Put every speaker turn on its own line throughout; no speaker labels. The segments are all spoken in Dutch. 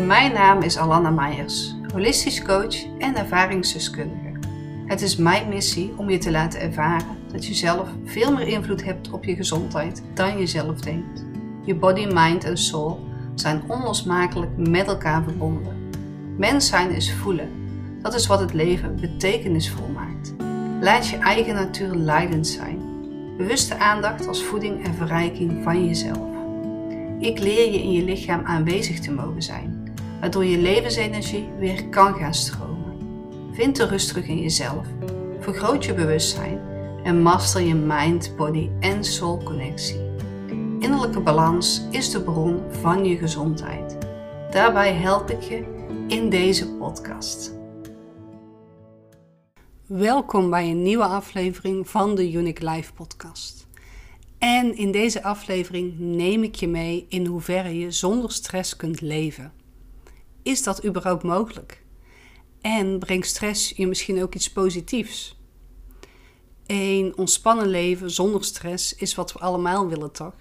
Mijn naam is Alanna Meijers, holistisch coach en ervaringsdeskundige. Het is mijn missie om je te laten ervaren dat je zelf veel meer invloed hebt op je gezondheid dan je zelf denkt. Je body, mind en soul zijn onlosmakelijk met elkaar verbonden. Mens zijn is voelen. Dat is wat het leven betekenisvol maakt. Laat je eigen natuur leidend zijn. Bewuste aandacht als voeding en verrijking van jezelf. Ik leer je in je lichaam aanwezig te mogen zijn, waardoor je levensenergie weer kan gaan stromen. Vind de rust terug in jezelf, vergroot je bewustzijn en master je mind, body en soul connectie. Innerlijke balans is de bron van je gezondheid. Daarbij help ik je in deze podcast. Welkom bij een nieuwe aflevering van de Unique Life podcast. En in deze aflevering neem ik je mee in hoeverre je zonder stress kunt leven. Is dat überhaupt mogelijk? En brengt stress je misschien ook iets positiefs? Een ontspannen leven zonder stress is wat we allemaal willen, toch?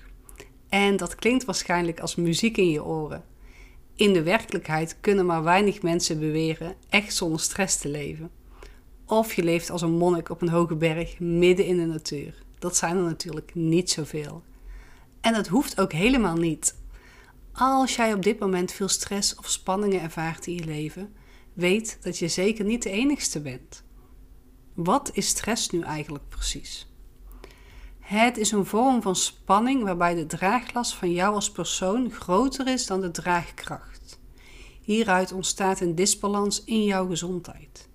En dat klinkt waarschijnlijk als muziek in je oren. In de werkelijkheid kunnen maar weinig mensen beweren echt zonder stress te leven. Of je leeft als een monnik op een hoge berg midden in de natuur. Dat zijn er natuurlijk niet zoveel. En dat hoeft ook helemaal niet. Als jij op dit moment veel stress of spanningen ervaart in je leven, weet dat je zeker niet de enigste bent. Wat is stress nu eigenlijk precies? Het is een vorm van spanning waarbij de draaglast van jou als persoon groter is dan de draagkracht. Hieruit ontstaat een disbalans in jouw gezondheid.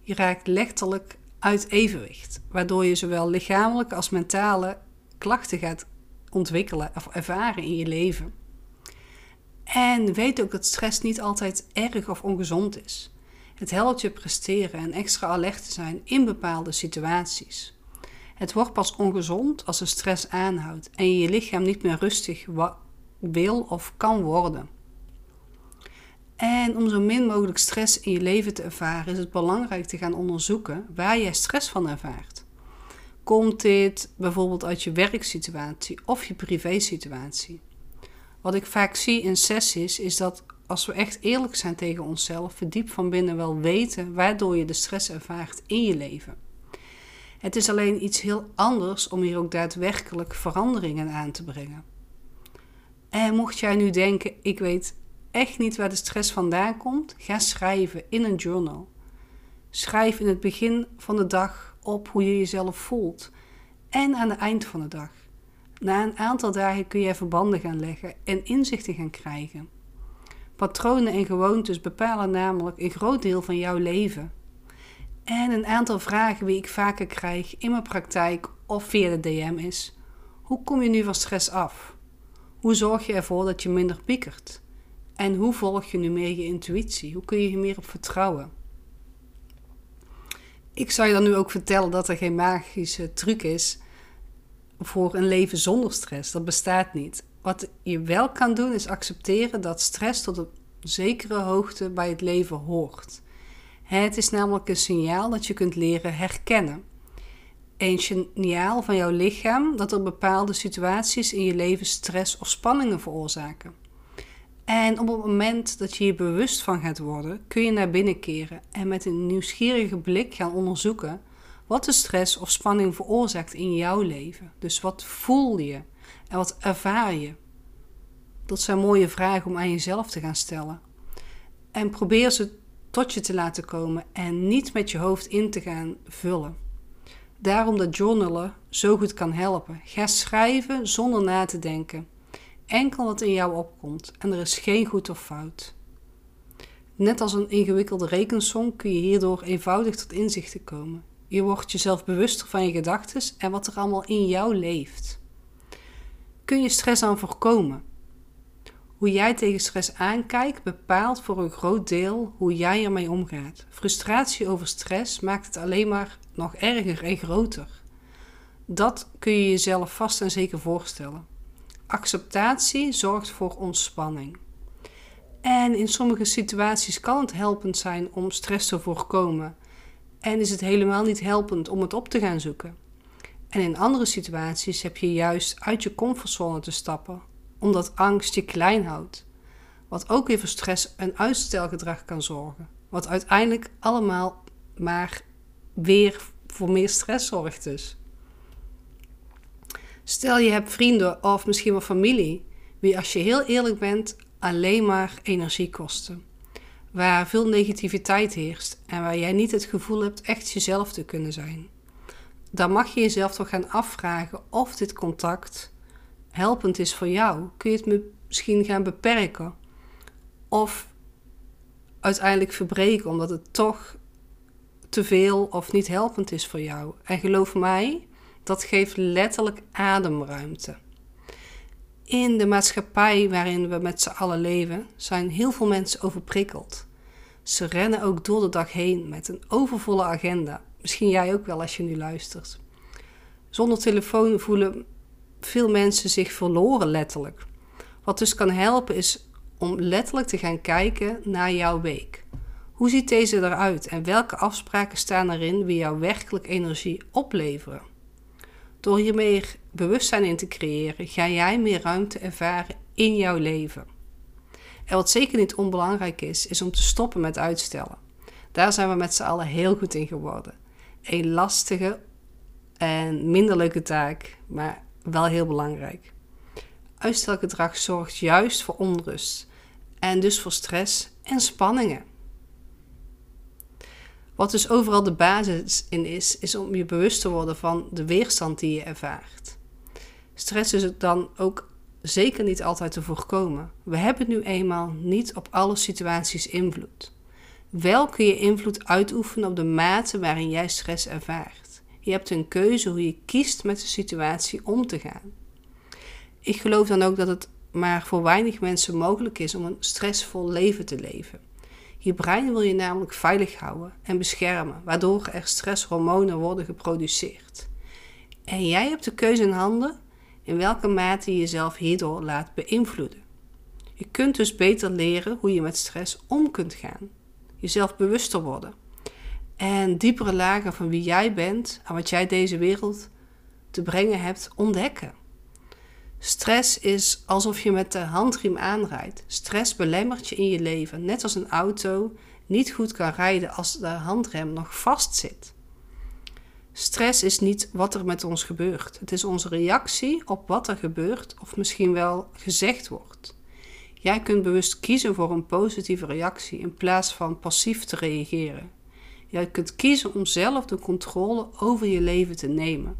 Je raakt letterlijk uit evenwicht, waardoor je zowel lichamelijke als mentale klachten gaat ontwikkelen of ervaren in je leven. En weet ook dat stress niet altijd erg of ongezond is. Het helpt je presteren en extra alert te zijn in bepaalde situaties. Het wordt pas ongezond als de stress aanhoudt en je lichaam niet meer rustig wil of kan worden. En om zo min mogelijk stress in je leven te ervaren, is het belangrijk te gaan onderzoeken waar jij stress van ervaart. Komt dit bijvoorbeeld uit je werksituatie of je privésituatie? Wat ik vaak zie in sessies is dat als we echt eerlijk zijn tegen onszelf, we diep van binnen wel weten waardoor je de stress ervaart in je leven. Het is alleen iets heel anders om hier ook daadwerkelijk veranderingen aan te brengen. En mocht jij nu denken, ik weet echt niet waar de stress vandaan komt, ga schrijven in een journal. Schrijf in het begin van de dag op hoe je jezelf voelt en aan het eind van de dag. Na een aantal dagen kun je verbanden gaan leggen en inzichten gaan krijgen. Patronen en gewoontes bepalen namelijk een groot deel van jouw leven. En een aantal vragen die ik vaker krijg in mijn praktijk of via de DM is: hoe kom je nu van stress af? Hoe zorg je ervoor dat je minder piekert? En hoe volg je nu meer je intuïtie? Hoe kun je je meer op vertrouwen? Ik zou je dan nu ook vertellen dat er geen magische truc is voor een leven zonder stress. Dat bestaat niet. Wat je wel kan doen is accepteren dat stress tot een zekere hoogte bij het leven hoort. Het is namelijk een signaal dat je kunt leren herkennen. Een signaal van jouw lichaam dat er bepaalde situaties in je leven stress of spanningen veroorzaken. En op het moment dat je je bewust van gaat worden, kun je naar binnen keren en met een nieuwsgierige blik gaan onderzoeken wat de stress of spanning veroorzaakt in jouw leven. Dus wat voel je en wat ervaar je? Dat zijn mooie vragen om aan jezelf te gaan stellen. En probeer ze tot je te laten komen en niet met je hoofd in te gaan vullen. Daarom dat journalen zo goed kan helpen. Ga schrijven zonder na te denken. Enkel wat in jou opkomt en er is geen goed of fout. Net als een ingewikkelde rekensom kun je hierdoor eenvoudig tot inzichten komen. Je wordt jezelf bewuster van je gedachten en wat er allemaal in jou leeft. Kun je stress aan voorkomen? Hoe jij tegen stress aankijkt bepaalt voor een groot deel hoe jij ermee omgaat. Frustratie over stress maakt het alleen maar nog erger en groter. Dat kun je jezelf vast en zeker voorstellen. Acceptatie zorgt voor ontspanning. En in sommige situaties kan het helpend zijn om stress te voorkomen. En is het helemaal niet helpend om het op te gaan zoeken. En in andere situaties heb je juist uit je comfortzone te stappen omdat angst je klein houdt. Wat ook weer voor stress en uitstelgedrag kan zorgen. Wat uiteindelijk allemaal maar weer voor meer stress zorgt dus. Stel je hebt vrienden of misschien wel familie, wie als je heel eerlijk bent alleen maar energie kosten. Waar veel negativiteit heerst en waar jij niet het gevoel hebt echt jezelf te kunnen zijn. Dan mag je jezelf toch gaan afvragen of dit contact helpend is voor jou. Kun je het misschien gaan beperken? Of uiteindelijk verbreken omdat het toch te veel of niet helpend is voor jou. En geloof mij, dat geeft letterlijk ademruimte. In de maatschappij waarin we met z'n allen leven, zijn heel veel mensen overprikkeld. Ze rennen ook door de dag heen met een overvolle agenda. Misschien jij ook wel als je nu luistert. Zonder telefoon voelen veel mensen zich verloren letterlijk. Wat dus kan helpen is om letterlijk te gaan kijken naar jouw week. Hoe ziet deze eruit en welke afspraken staan erin die jou werkelijk energie opleveren? Door hier meer bewustzijn in te creëren, ga jij meer ruimte ervaren in jouw leven. En wat zeker niet onbelangrijk is, is om te stoppen met uitstellen. Daar zijn we met z'n allen heel goed in geworden. Een lastige en minder leuke taak, maar wel heel belangrijk. Uitstelgedrag zorgt juist voor onrust en dus voor stress en spanningen. Wat dus overal de basis in is, is om je bewust te worden van de weerstand die je ervaart. Stress is het dan ook zeker niet altijd te voorkomen. We hebben nu eenmaal niet op alle situaties invloed. Wel kun je invloed uitoefenen op de mate waarin jij stress ervaart. Je hebt een keuze hoe je kiest met de situatie om te gaan. Ik geloof dan ook dat het maar voor weinig mensen mogelijk is om een stressvol leven te leven. Je brein wil je namelijk veilig houden en beschermen, waardoor er stresshormonen worden geproduceerd. En jij hebt de keuze in handen in welke mate je jezelf hierdoor laat beïnvloeden. Je kunt dus beter leren hoe je met stress om kunt gaan, jezelf bewuster worden en diepere lagen van wie jij bent en wat jij deze wereld te brengen hebt ontdekken. Stress is alsof je met de handriem aanrijdt. Stress belemmert je in je leven, net als een auto niet goed kan rijden als de handrem nog vast zit. Stress is niet wat er met ons gebeurt. Het is onze reactie op wat er gebeurt of misschien wel gezegd wordt. Jij kunt bewust kiezen voor een positieve reactie in plaats van passief te reageren. Jij kunt kiezen om zelf de controle over je leven te nemen.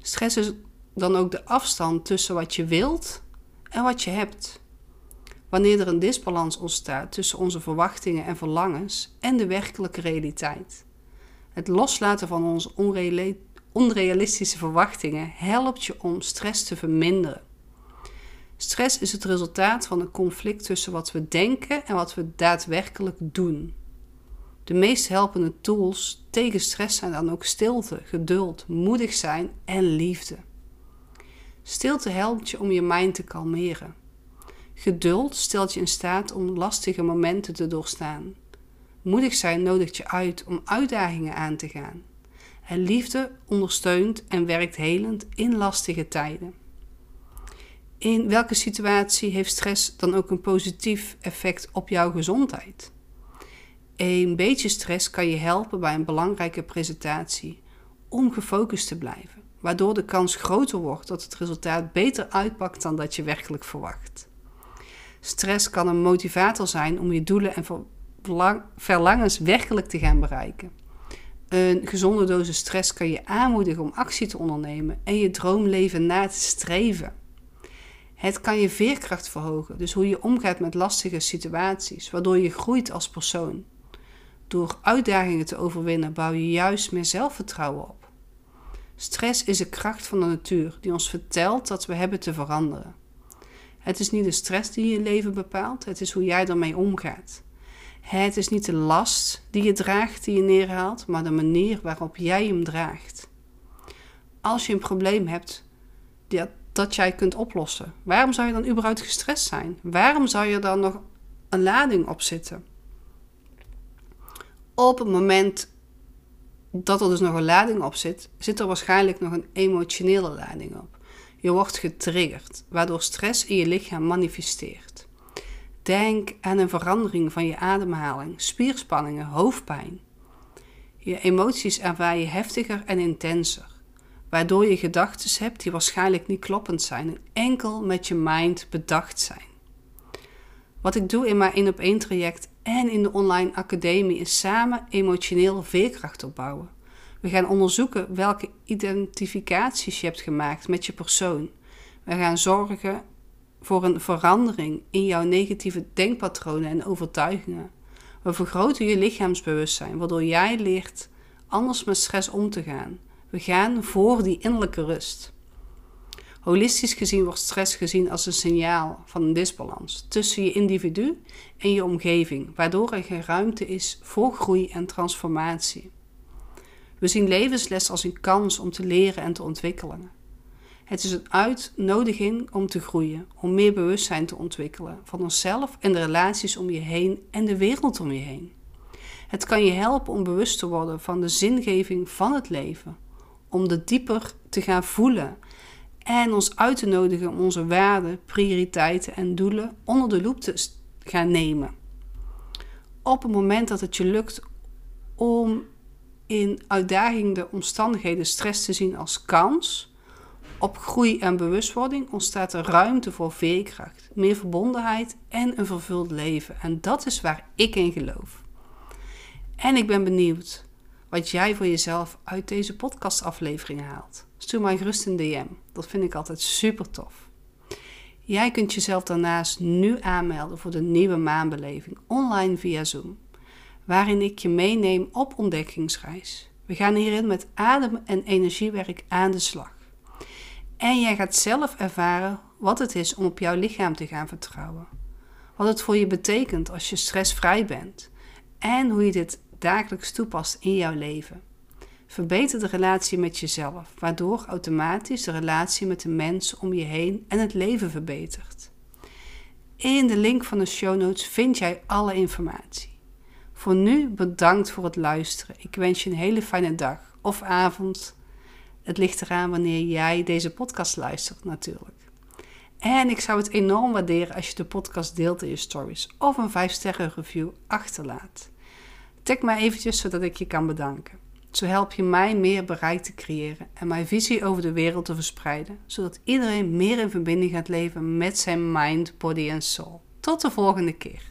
Stress is dan ook de afstand tussen wat je wilt en wat je hebt. Wanneer er een disbalans ontstaat tussen onze verwachtingen en verlangens en de werkelijke realiteit. Het loslaten van onze onrealistische verwachtingen helpt je om stress te verminderen. Stress is het resultaat van een conflict tussen wat we denken en wat we daadwerkelijk doen. De meest helpende tools tegen stress zijn dan ook stilte, geduld, moedig zijn en liefde. Stilte helpt je om je mind te kalmeren. Geduld stelt je in staat om lastige momenten te doorstaan. Moedig zijn nodigt je uit om uitdagingen aan te gaan. En liefde ondersteunt en werkt helend in lastige tijden. In welke situatie heeft stress dan ook een positief effect op jouw gezondheid? Een beetje stress kan je helpen bij een belangrijke presentatie om gefocust te blijven waardoor de kans groter wordt dat het resultaat beter uitpakt dan dat je werkelijk verwacht. Stress kan een motivator zijn om je doelen en verlangens werkelijk te gaan bereiken. Een gezonde dosis stress kan je aanmoedigen om actie te ondernemen en je droomleven na te streven. Het kan je veerkracht verhogen, dus hoe je omgaat met lastige situaties, waardoor je groeit als persoon. Door uitdagingen te overwinnen bouw je juist meer zelfvertrouwen op. Stress is de kracht van de natuur die ons vertelt dat we hebben te veranderen. Het is niet de stress die je leven bepaalt, het is hoe jij ermee omgaat. Het is niet de last die je draagt, die je neerhaalt, maar de manier waarop jij hem draagt. Als je een probleem hebt dat, dat jij kunt oplossen, waarom zou je dan überhaupt gestrest zijn? Waarom zou je dan nog een lading op zitten? Op het moment dat er dus nog een lading op zit, zit er waarschijnlijk nog een emotionele lading op. Je wordt getriggerd, waardoor stress in je lichaam manifesteert. Denk aan een verandering van je ademhaling, spierspanningen, hoofdpijn. Je emoties ervaar je heftiger en intenser, waardoor je gedachten hebt die waarschijnlijk niet kloppend zijn en enkel met je mind bedacht zijn. Wat ik doe in mijn 1 op 1 traject en in de online academie is samen emotioneel veerkracht opbouwen. We gaan onderzoeken welke identificaties je hebt gemaakt met je persoon. We gaan zorgen voor een verandering in jouw negatieve denkpatronen en overtuigingen. We vergroten je lichaamsbewustzijn, waardoor jij leert anders met stress om te gaan. We gaan voor die innerlijke rust. Holistisch gezien wordt stress gezien als een signaal van een disbalans tussen je individu en je omgeving, waardoor er geen ruimte is voor groei en transformatie. We zien levensles als een kans om te leren en te ontwikkelen. Het is een uitnodiging om te groeien, om meer bewustzijn te ontwikkelen van onszelf en de relaties om je heen en de wereld om je heen. Het kan je helpen om bewust te worden van de zingeving van het leven, om de dieper te gaan voelen en ons uit te nodigen om onze waarden, prioriteiten en doelen onder de loep te gaan nemen. Op het moment dat het je lukt om in uitdagende omstandigheden stress te zien als kans, op groei en bewustwording ontstaat er ruimte voor veerkracht, meer verbondenheid en een vervuld leven. En dat is waar ik in geloof. En ik ben benieuwd wat jij voor jezelf uit deze podcastaflevering haalt. Stuur mij gerust een DM. Dat vind ik altijd super tof. Jij kunt jezelf daarnaast nu aanmelden voor de nieuwe maanbeleving online via Zoom, waarin ik je meeneem op ontdekkingsreis. We gaan hierin met adem- en energiewerk aan de slag. En jij gaat zelf ervaren wat het is om op jouw lichaam te gaan vertrouwen. Wat het voor je betekent als je stressvrij bent. En hoe je dit dagelijks toepast in jouw leven. Verbeter de relatie met jezelf, waardoor automatisch de relatie met de mensen om je heen en het leven verbetert. In de link van de show notes vind jij alle informatie. Voor nu bedankt voor het luisteren. Ik wens je een hele fijne dag of avond het ligt eraan wanneer jij deze podcast luistert natuurlijk. En ik zou het enorm waarderen als je de podcast deelt in je stories of een 5 sterren review achterlaat. Tag mij eventjes zodat ik je kan bedanken. Zo help je mij meer bereik te creëren en mijn visie over de wereld te verspreiden, zodat iedereen meer in verbinding gaat leven met zijn mind, body en soul. Tot de volgende keer.